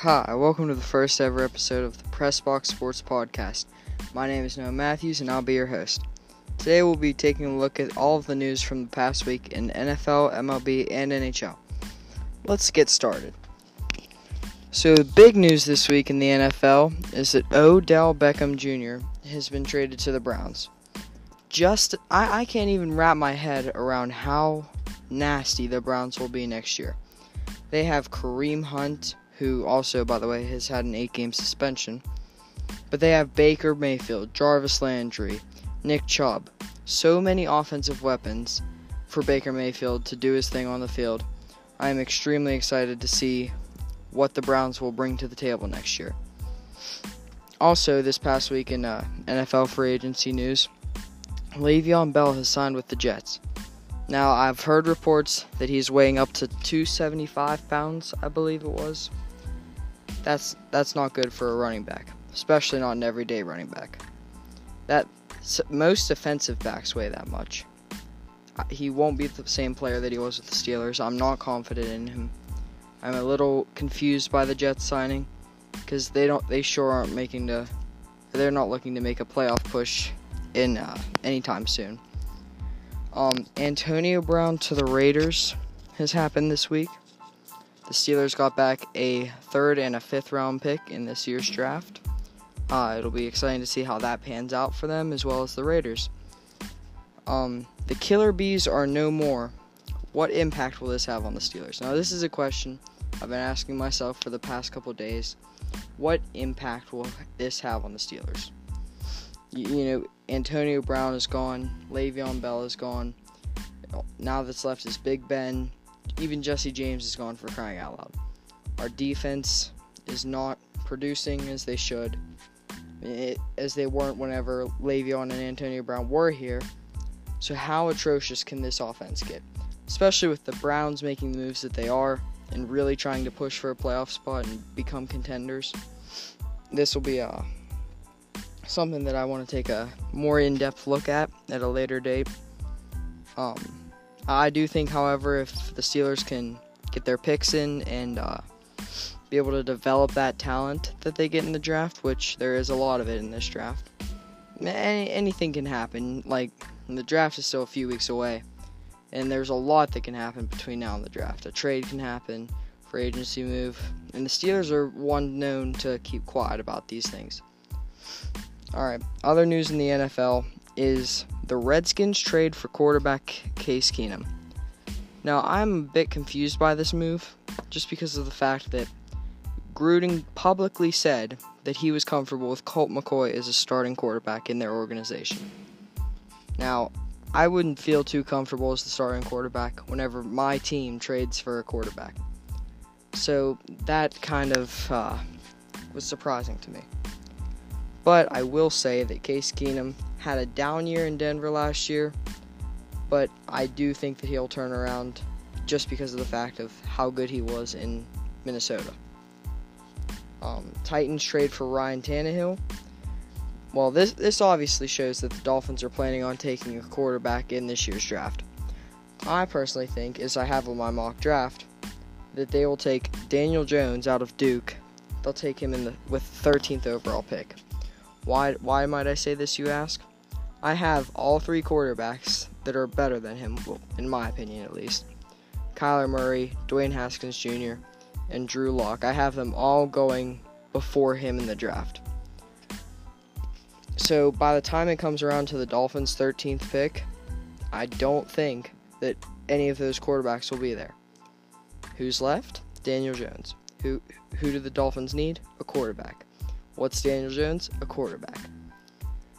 Hi, welcome to the first ever episode of the Pressbox Sports Podcast. My name is Noah Matthews and I'll be your host. Today we'll be taking a look at all of the news from the past week in NFL, MLB, and NHL. Let's get started. So, the big news this week in the NFL is that Odell Beckham Jr. has been traded to the Browns. Just, I, I can't even wrap my head around how nasty the Browns will be next year. They have Kareem Hunt, who also, by the way, has had an eight game suspension. But they have Baker Mayfield, Jarvis Landry, Nick Chubb. So many offensive weapons for Baker Mayfield to do his thing on the field. I am extremely excited to see what the Browns will bring to the table next year. Also, this past week in uh, NFL free agency news, Le'Veon Bell has signed with the Jets. Now, I've heard reports that he's weighing up to 275 pounds, I believe it was. That's that's not good for a running back, especially not an everyday running back. That most defensive backs weigh that much. He won't be the same player that he was with the Steelers. I'm not confident in him. I'm a little confused by the Jets signing because they don't they sure aren't making the they're not looking to make a playoff push in uh, anytime soon. Um, Antonio Brown to the Raiders has happened this week. The Steelers got back a third and a fifth round pick in this year's draft. Uh, it'll be exciting to see how that pans out for them as well as the Raiders. Um, the Killer Bees are no more. What impact will this have on the Steelers? Now, this is a question I've been asking myself for the past couple days. What impact will this have on the Steelers? You, you know, Antonio Brown is gone, Le'Veon Bell is gone. Now that's left is Big Ben. Even Jesse James is gone for crying out loud. Our defense is not producing as they should, it, as they weren't whenever Le'Veon and Antonio Brown were here. So how atrocious can this offense get? Especially with the Browns making the moves that they are and really trying to push for a playoff spot and become contenders. This will be a something that I want to take a more in-depth look at at a later date. Um, I do think, however, if the Steelers can get their picks in and uh, be able to develop that talent that they get in the draft, which there is a lot of it in this draft, any, anything can happen. Like the draft is still a few weeks away, and there's a lot that can happen between now and the draft. A trade can happen, free agency move, and the Steelers are one known to keep quiet about these things. All right. Other news in the NFL is the Redskins trade for quarterback Case Keenum. Now, I'm a bit confused by this move just because of the fact that Gruden publicly said that he was comfortable with Colt McCoy as a starting quarterback in their organization. Now, I wouldn't feel too comfortable as the starting quarterback whenever my team trades for a quarterback. So that kind of uh, was surprising to me. But I will say that Case Keenum had a down year in Denver last year, but I do think that he'll turn around just because of the fact of how good he was in Minnesota. Um, Titans trade for Ryan Tannehill. Well, this this obviously shows that the Dolphins are planning on taking a quarterback in this year's draft. I personally think, as I have on my mock draft, that they will take Daniel Jones out of Duke. They'll take him in the with 13th overall pick. Why, why might I say this, you ask? I have all three quarterbacks that are better than him, in my opinion at least. Kyler Murray, Dwayne Haskins Jr., and Drew Lock. I have them all going before him in the draft. So by the time it comes around to the Dolphins' 13th pick, I don't think that any of those quarterbacks will be there. Who's left? Daniel Jones. Who who do the Dolphins need? A quarterback. What's Daniel Jones? A quarterback.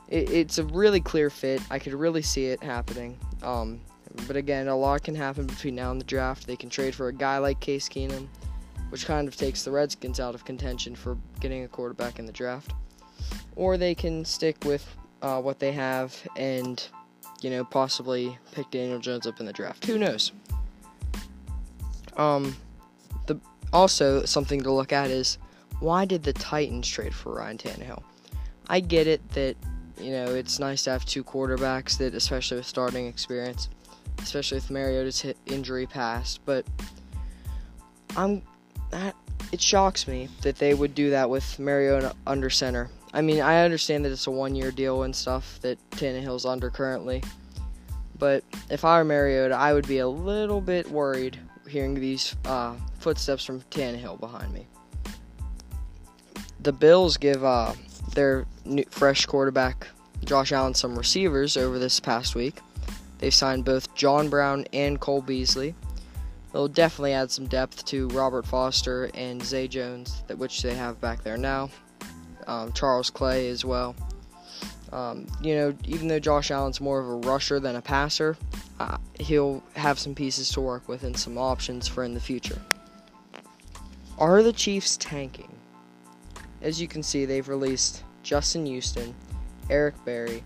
It, it's a really clear fit. I could really see it happening. Um, but again, a lot can happen between now and the draft. They can trade for a guy like Case Keenum, which kind of takes the Redskins out of contention for getting a quarterback in the draft. Or they can stick with uh, what they have and, you know, possibly pick Daniel Jones up in the draft. Who knows? Um, the also something to look at is why did the Titans trade for Ryan Tannehill? I get it that you know it's nice to have two quarterbacks that, especially with starting experience, especially with Mariota's hit injury past. But I'm that it shocks me that they would do that with Mariota under center. I mean, I understand that it's a one-year deal and stuff that Tannehill's under currently, but if I were Mariota, I would be a little bit worried hearing these uh, footsteps from Tannehill behind me. The Bills give uh, their new, fresh quarterback Josh Allen some receivers over this past week. They've signed both John Brown and Cole Beasley. They'll definitely add some depth to Robert Foster and Zay Jones, which they have back there now. Um, Charles Clay as well. Um, you know, even though Josh Allen's more of a rusher than a passer, uh, he'll have some pieces to work with and some options for in the future. Are the Chiefs tanking? As you can see, they've released Justin Houston, Eric Berry.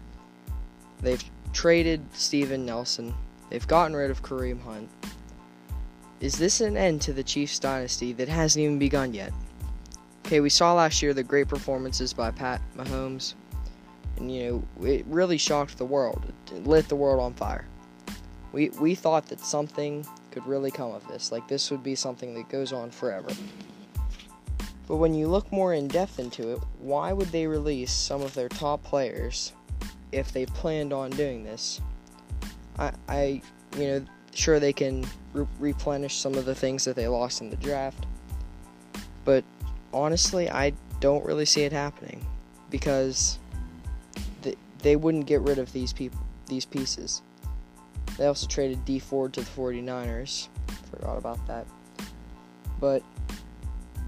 They've traded Steven Nelson. They've gotten rid of Kareem Hunt. Is this an end to the Chiefs dynasty that hasn't even begun yet? Okay, we saw last year the great performances by Pat Mahomes, and you know it really shocked the world. It lit the world on fire. We we thought that something could really come of this, like this would be something that goes on forever. But when you look more in depth into it, why would they release some of their top players if they planned on doing this? I, I you know, sure they can re- replenish some of the things that they lost in the draft, but honestly, I don't really see it happening because they, they wouldn't get rid of these people, these pieces. They also traded Dee Ford to the 49ers. Forgot about that. But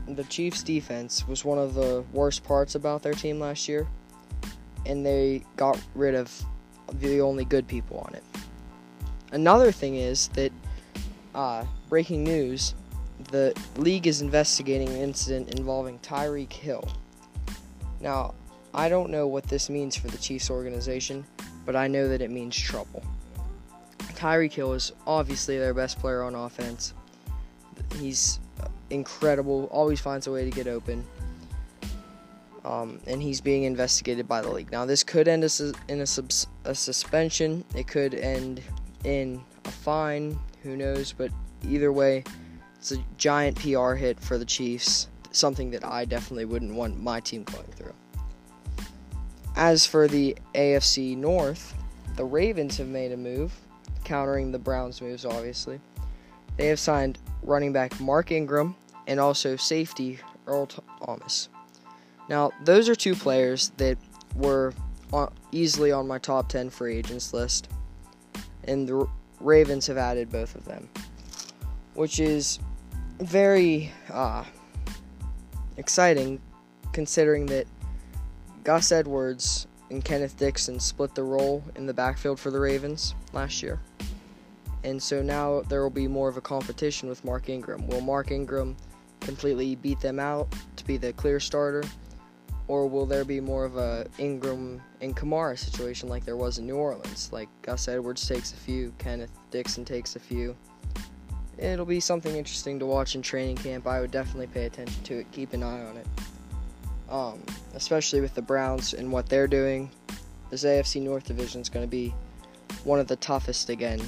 the Chiefs' defense was one of the worst parts about their team last year, and they got rid of the only good people on it. Another thing is that uh, breaking news: the league is investigating an incident involving Tyreek Hill. Now, I don't know what this means for the Chiefs organization, but I know that it means trouble. Tyreek Hill is obviously their best player on offense. He's incredible, always finds a way to get open. Um, and he's being investigated by the league. Now, this could end in a, subs- a suspension, it could end in a fine, who knows, but either way, it's a giant PR hit for the Chiefs, something that I definitely wouldn't want my team going through. As for the AFC North, the Ravens have made a move, countering the Browns' moves, obviously. They have signed running back Mark Ingram and also safety Earl Thomas. Now, those are two players that were easily on my top 10 free agents list, and the Ravens have added both of them, which is very uh, exciting considering that Gus Edwards and Kenneth Dixon split the role in the backfield for the Ravens last year. And so now there will be more of a competition with Mark Ingram. Will Mark Ingram completely beat them out to be the clear starter? Or will there be more of a Ingram and Kamara situation like there was in New Orleans? Like Gus Edwards takes a few, Kenneth Dixon takes a few. It'll be something interesting to watch in training camp. I would definitely pay attention to it, keep an eye on it. Um, especially with the Browns and what they're doing. This AFC North division is going to be one of the toughest again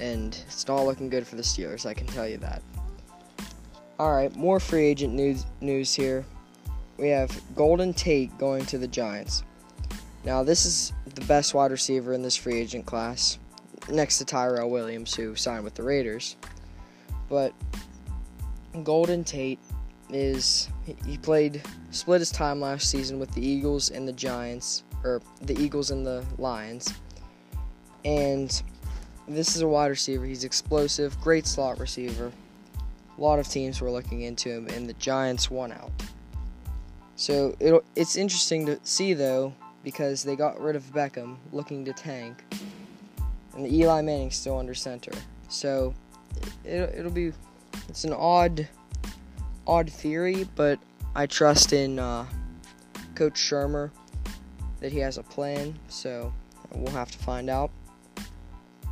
and it's not looking good for the Steelers, I can tell you that. Alright, more free agent news news here. We have Golden Tate going to the Giants. Now, this is the best wide receiver in this free agent class, next to Tyrell Williams, who signed with the Raiders. But Golden Tate is he played split his time last season with the Eagles and the Giants, or the Eagles and the Lions, and this is a wide receiver. He's explosive, great slot receiver. A lot of teams were looking into him, and the Giants won out. So it's interesting to see, though, because they got rid of Beckham, looking to tank, and the Eli Manning's still under center. So it, it'll be it's an odd odd theory, but I trust in uh, Coach Shurmur that he has a plan. So we'll have to find out.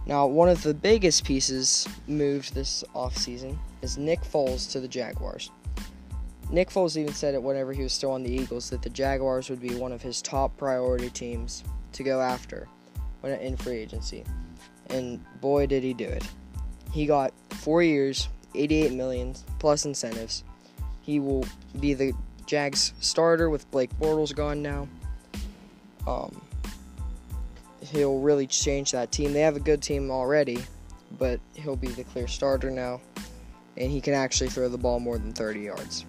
Now, one of the biggest pieces moved this offseason is Nick Foles to the Jaguars. Nick Foles even said it whenever he was still on the Eagles that the Jaguars would be one of his top priority teams to go after when in free agency. And boy did he do it. He got 4 years, 88 million plus incentives. he will be the Jags starter with Blake Bortles gone now. Um, he'll really change that team. They have a good team already, but he'll be the clear starter now, and he can actually throw the ball more than 30 yards.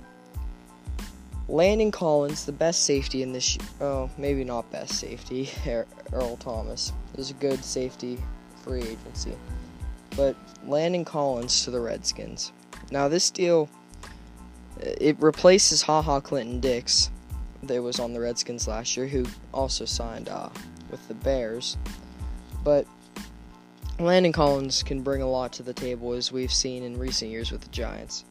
Landon Collins, the best safety in this, oh, maybe not best safety, Earl Thomas is a good safety free agency. But Landon Collins to the Redskins. Now, this deal, it replaces Ha Ha Clinton-Dix, that was on the Redskins last year, who also signed uh, with the Bears. But Landon Collins can bring a lot to the table, as we've seen in recent years with the Giants.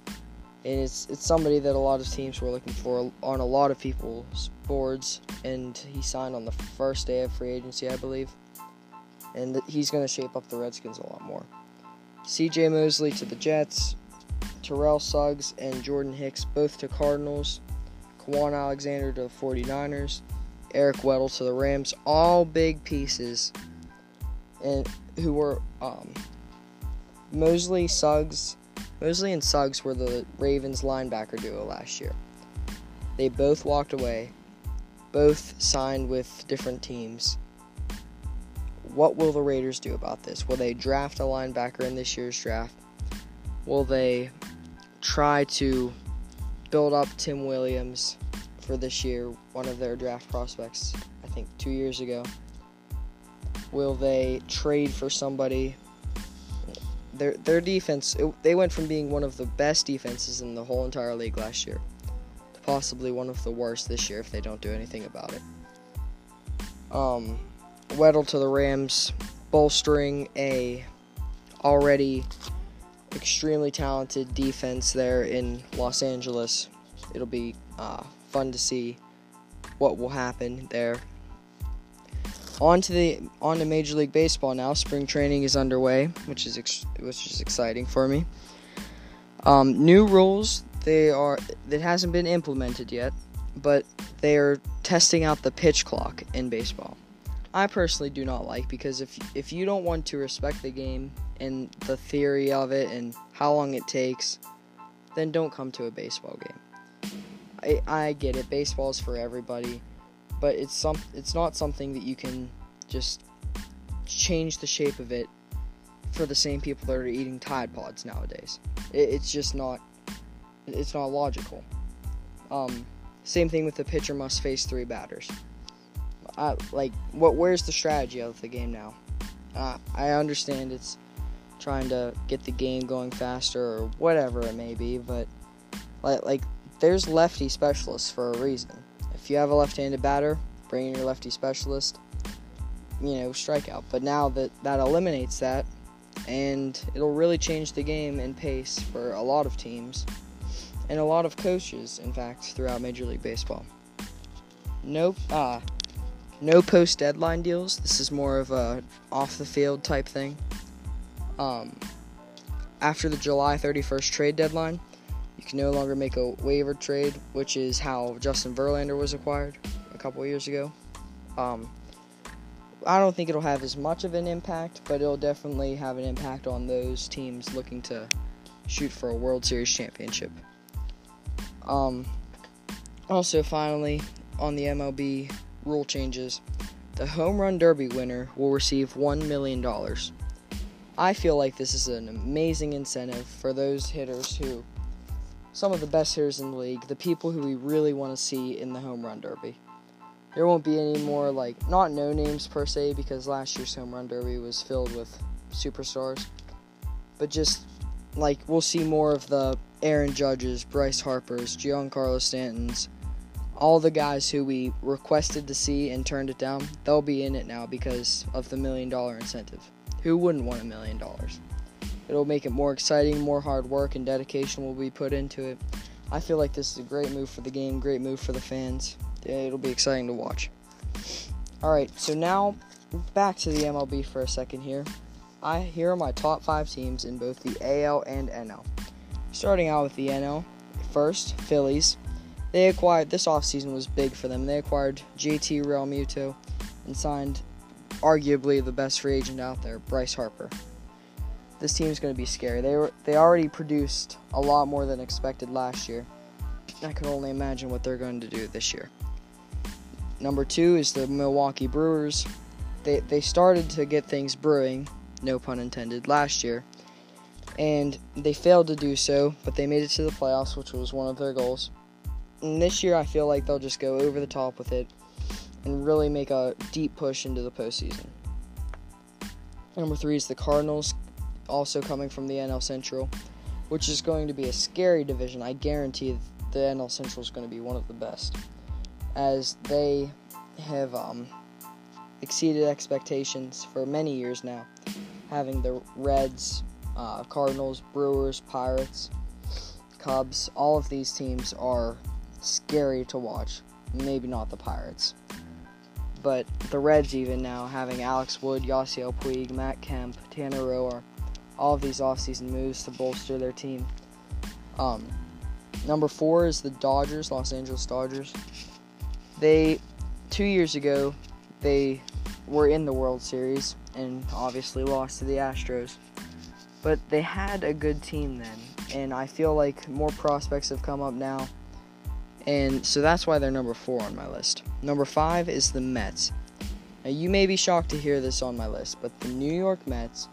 And it's it's somebody that a lot of teams were looking for on a lot of people's boards, and he signed on the first day of free agency, I believe. And he's going to shape up the Redskins a lot more. C.J. Mosley to the Jets, Terrell Suggs and Jordan Hicks both to Cardinals, Kwon Alexander to the 49ers, Eric Weddle to the Rams, all big pieces, and who were um, Mosley, Suggs, Mosley and Suggs were the Ravens linebacker duo last year. They both walked away, both signed with different teams. What will the Raiders do about this? Will they draft a linebacker in this year's draft? Will they try to build up Tim Williams for this year, one of their draft prospects, I think two years ago. Will they trade for somebody? Their their defense, it, they went from being one of the best defenses in the whole entire league last year to possibly one of the worst this year if they don't do anything about it. Um, Weddle to the Rams, bolstering a already extremely talented defense there in Los Angeles. It'll be uh, fun to see what will happen there. On to the on to Major League Baseball now. Spring training is underway, which is ex- which is exciting for me. Um, new rules they are that hasn't been implemented yet, but they are testing out the pitch clock in baseball. I personally do not like because if if you don't want to respect the game and the theory of it and how long it takes, then don't come to a baseball game. I, I get it. Baseball is for everybody, but it's some it's not something that you can just change the shape of it for the same people that are eating Tide Pods nowadays. It, it's just not it's not logical. Um, same thing with the pitcher must face three batters. Uh, like, what? Where's the strategy of the game now? Uh, I understand it's trying to get the game going faster or whatever it may be, but like, like there's lefty specialists for a reason. If you have a left-handed batter, bring in your lefty specialist. You know, strikeout. But now that that eliminates that, and it'll really change the game and pace for a lot of teams and a lot of coaches, in fact, throughout Major League Baseball. No, ah, no post deadline deals. This is more of a off the field type thing. Um, after the July 31st trade deadline, you can no longer make a waiver trade, which is how Justin Verlander was acquired a couple years ago. Um, I don't think it'll have as much of an impact, but it'll definitely have an impact on those teams looking to shoot for a World Series championship. Um, also, finally, on the MLB rule changes, the Home Run Derby winner will receive $1 million. I feel like this is an amazing incentive for those hitters who some of the best hitters in the league, the people who we really want to see in the home run derby. There won't be any more like not no names per se because last year's home run derby was filled with superstars, but just like we'll see more of the Aaron Judges, Bryce Harper's, Giancarlo Stanton's, all the guys who we requested to see and turned it down. They'll be in it now because of the million dollar incentive. Who wouldn't want a million dollars? It'll make it more exciting, more hard work and dedication will be put into it. I feel like this is a great move for the game, great move for the fans. It'll be exciting to watch. Alright, so now back to the MLB for a second here. I here are my top five teams in both the AL and NL. Starting out with the NL, first, Phillies. They acquired this offseason was big for them. They acquired JT Realmuto and signed arguably the best free agent out there, Bryce Harper this team's going to be scary. They were they already produced a lot more than expected last year, I can only imagine what they're going to do this year. Number two is the Milwaukee Brewers. They they started to get things brewing, no pun intended, last year, and they failed to do so, but they made it to the playoffs, which was one of their goals. And this year, I feel like they'll just go over the top with it and really make a deep push into the postseason. Number three is the Cardinals, also coming from the NL Central, which is going to be a scary division. I guarantee the NL Central is going to be one of the best, as they have um, exceeded expectations for many years now, having the Reds, uh, Cardinals, Brewers, Pirates, Cubs. All of these teams are scary to watch. Maybe not the Pirates but the Reds even now having Alex Wood, Yasiel Puig, Matt Kemp, Tanner Roark, all of these offseason moves to bolster their team. Um, number four is the Dodgers, Los Angeles Dodgers. They two years ago they were in the World Series and obviously lost to the Astros, but they had a good team then, and I feel like more prospects have come up now and so that's why they're number four on my list. Number five is the Mets. Now, you may be shocked to hear this on my list, but the New York Mets,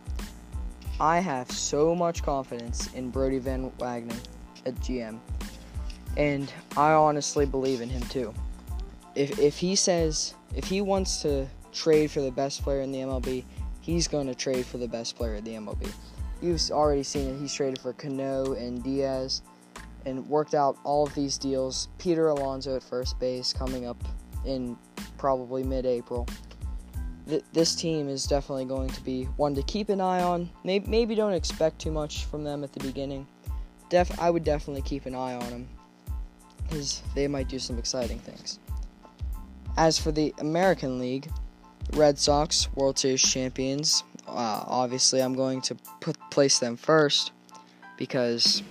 I have so much confidence in Brodie Van Wagner at GM. And I honestly believe in him too. If, if he says, if he wants to trade for the best player in the MLB, he's going to trade for the best player in the MLB. You've already seen it. He's traded for Cano and Diaz and worked out all of these deals. Peter Alonso at first base coming up in probably mid April. Th- this team is definitely going to be one to keep an eye on. Maybe, maybe don't expect too much from them at the beginning. Def- I would definitely keep an eye on them because they might do some exciting things. As for the American League, Red Sox, World Series champions. Uh, obviously, I'm going to put place them first because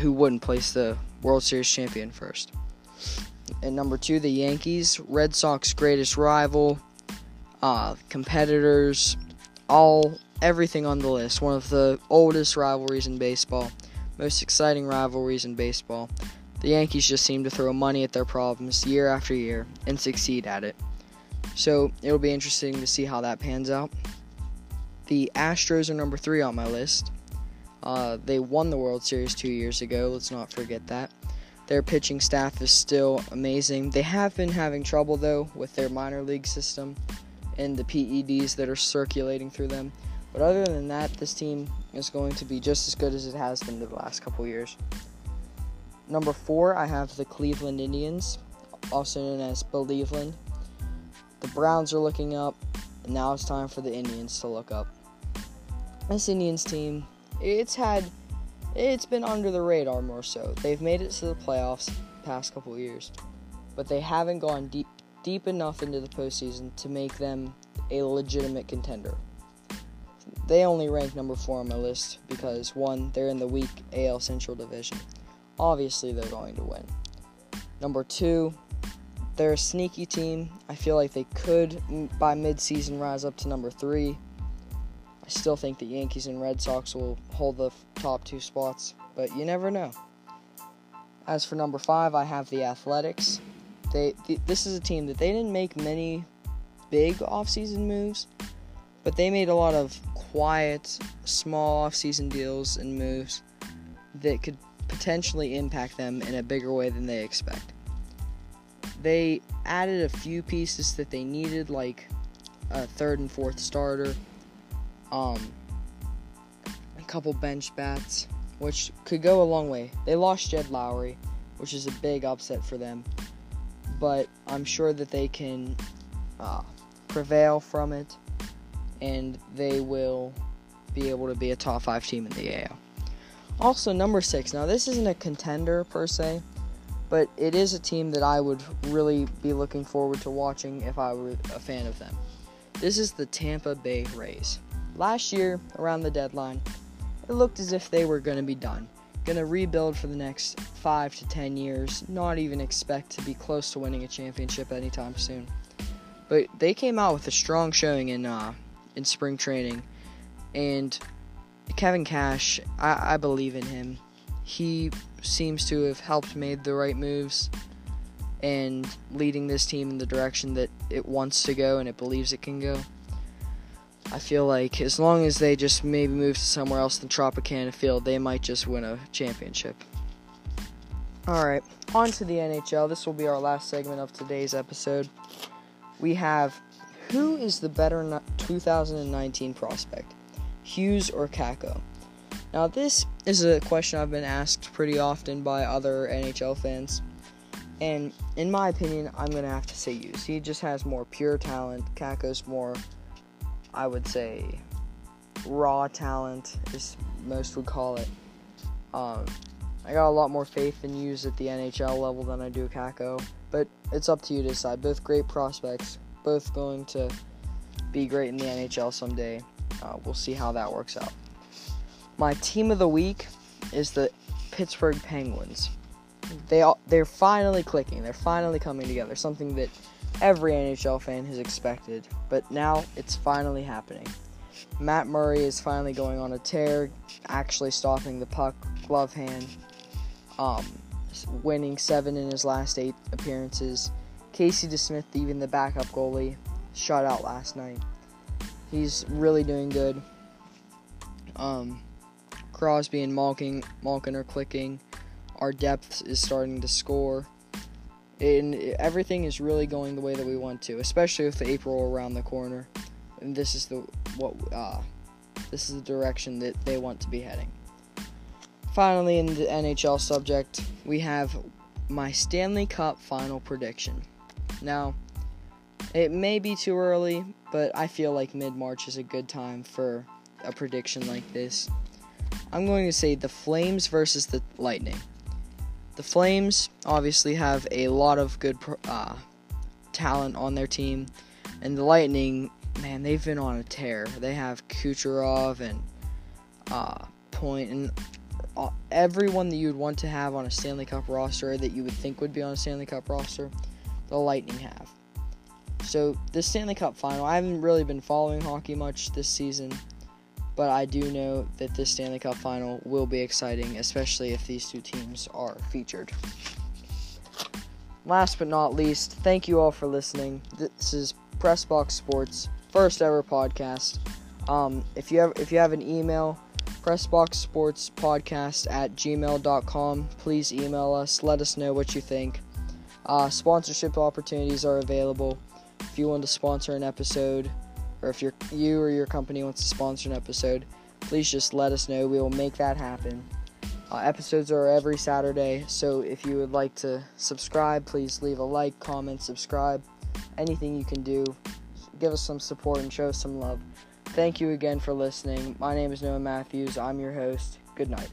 who wouldn't place the World Series champion first. And number two, the Yankees, Red Sox greatest rival, uh, competitors, all everything on the list. One of the oldest rivalries in baseball, most exciting rivalries in baseball. The Yankees just seem to throw money at their problems year after year and succeed at it. So it'll be interesting to see how that pans out. The Astros are number three on my list. Uh, they won the World Series two years ago. Let's not forget that. Their pitching staff is still amazing. They have been having trouble though with their minor league system and the PEDs that are circulating through them. But other than that, this team is going to be just as good as it has been the last couple years. Number four, I have the Cleveland Indians, also known as Believeland. The Browns are looking up, and now it's time for the Indians to look up. This Indians team it's had it's been under the radar more so. They've made it to the playoffs past couple years, but they haven't gone deep deep enough into the postseason to make them a legitimate contender. They only rank number four on my list because one, they're in the weak AL Central division. Obviously, they're going to win. Number two, they're a sneaky team. I feel like they could, by midseason, rise up to number three. I still think the Yankees and Red Sox will hold the top two spots, but you never know. As for number five, I have the Athletics. They th- this is a team that they didn't make many big offseason moves, but they made a lot of quiet, small offseason deals and moves that could potentially impact them in a bigger way than they expect. They added a few pieces that they needed, like a third and fourth starter um, a couple bench bats, which could go a long way. They lost Jed Lowrie, which is a big upset for them, but I'm sure that they can uh, prevail from it, and they will be able to be a top five team in the AL. Also, number six. Now, this isn't a contender per se, but it is a team that I would really be looking forward to watching if I were a fan of them. This is the Tampa Bay Rays. Last year, around the deadline, it looked as if they were going to be done. To rebuild for the next 5 to 10 years, not even expect to be close to winning a championship anytime soon. But they came out with a strong showing in uh, in spring training, and Kevin Cash, I, I believe in him. he seems to have helped made the right moves and leading this team in the direction that it wants to go and it believes it can go. I feel like as long as they just maybe move to somewhere else than Tropicana Field, they might just win a championship. Alright, on to the NHL. This will be our last segment of today's episode. We have who is the better 2019 prospect, Hughes or Kakko? Now, this is a question I've been asked pretty often by other NHL fans. And in my opinion, I'm going to have to say Hughes. He just has more pure talent. Kakko's more, I would say, raw talent, as most would call it. Um, I got a lot more faith in Hughes at the NHL level than I do Kakko, But it's up to you to decide. Both great prospects, both going to be great in the NHL someday. Uh, we'll see how that works out. My team of the week is the Pittsburgh Penguins. They all, they're finally clicking. They're finally coming together. Something that every NHL fan has expected, but now it's finally happening. Matt Murray is finally going on a tear, actually stopping the puck, glove hand, um, winning seven in his last eight appearances. Casey DeSmith, even the backup goalie, shut out last night. He's really doing good. Um, Crosby and Malkin, Malkin are clicking. Our depth is starting to score. And everything is really going the way that we want to, especially with April around the corner. And this is the what uh, this is the direction that they want to be heading. Finally, in the NHL subject, we have my Stanley Cup final prediction. Now, it may be too early, but I feel like mid March is a good time for a prediction like this. I'm going to say the Flames versus the Lightning. The Flames obviously have a lot of good uh, talent on their team, and the Lightning, man, they've been on a tear. They have Kucherov and uh, Point and uh, everyone that you would want to have on a Stanley Cup roster that you would think would be on a Stanley Cup roster, the Lightning have. So, the Stanley Cup final, I haven't really been following hockey much this season but I do know that this Stanley Cup final will be exciting, especially if these two teams are featured. Last but not least, thank you all for listening. This is Pressbox Sports first ever podcast. Um, if you have if you have an email, pressboxsportspodcast at gmail.com. Please email us. Let us know what you think. Uh, sponsorship opportunities are available. If you want to sponsor an episode, or if you you or your company wants to sponsor an episode, please just let us know. We will make that happen. Uh, episodes are every Saturday, so if you would like to subscribe, please leave a like, comment, subscribe. Anything you can do, give us some support and show us some love. Thank you again for listening. My name is Noah Matthews. I'm your host. Good night.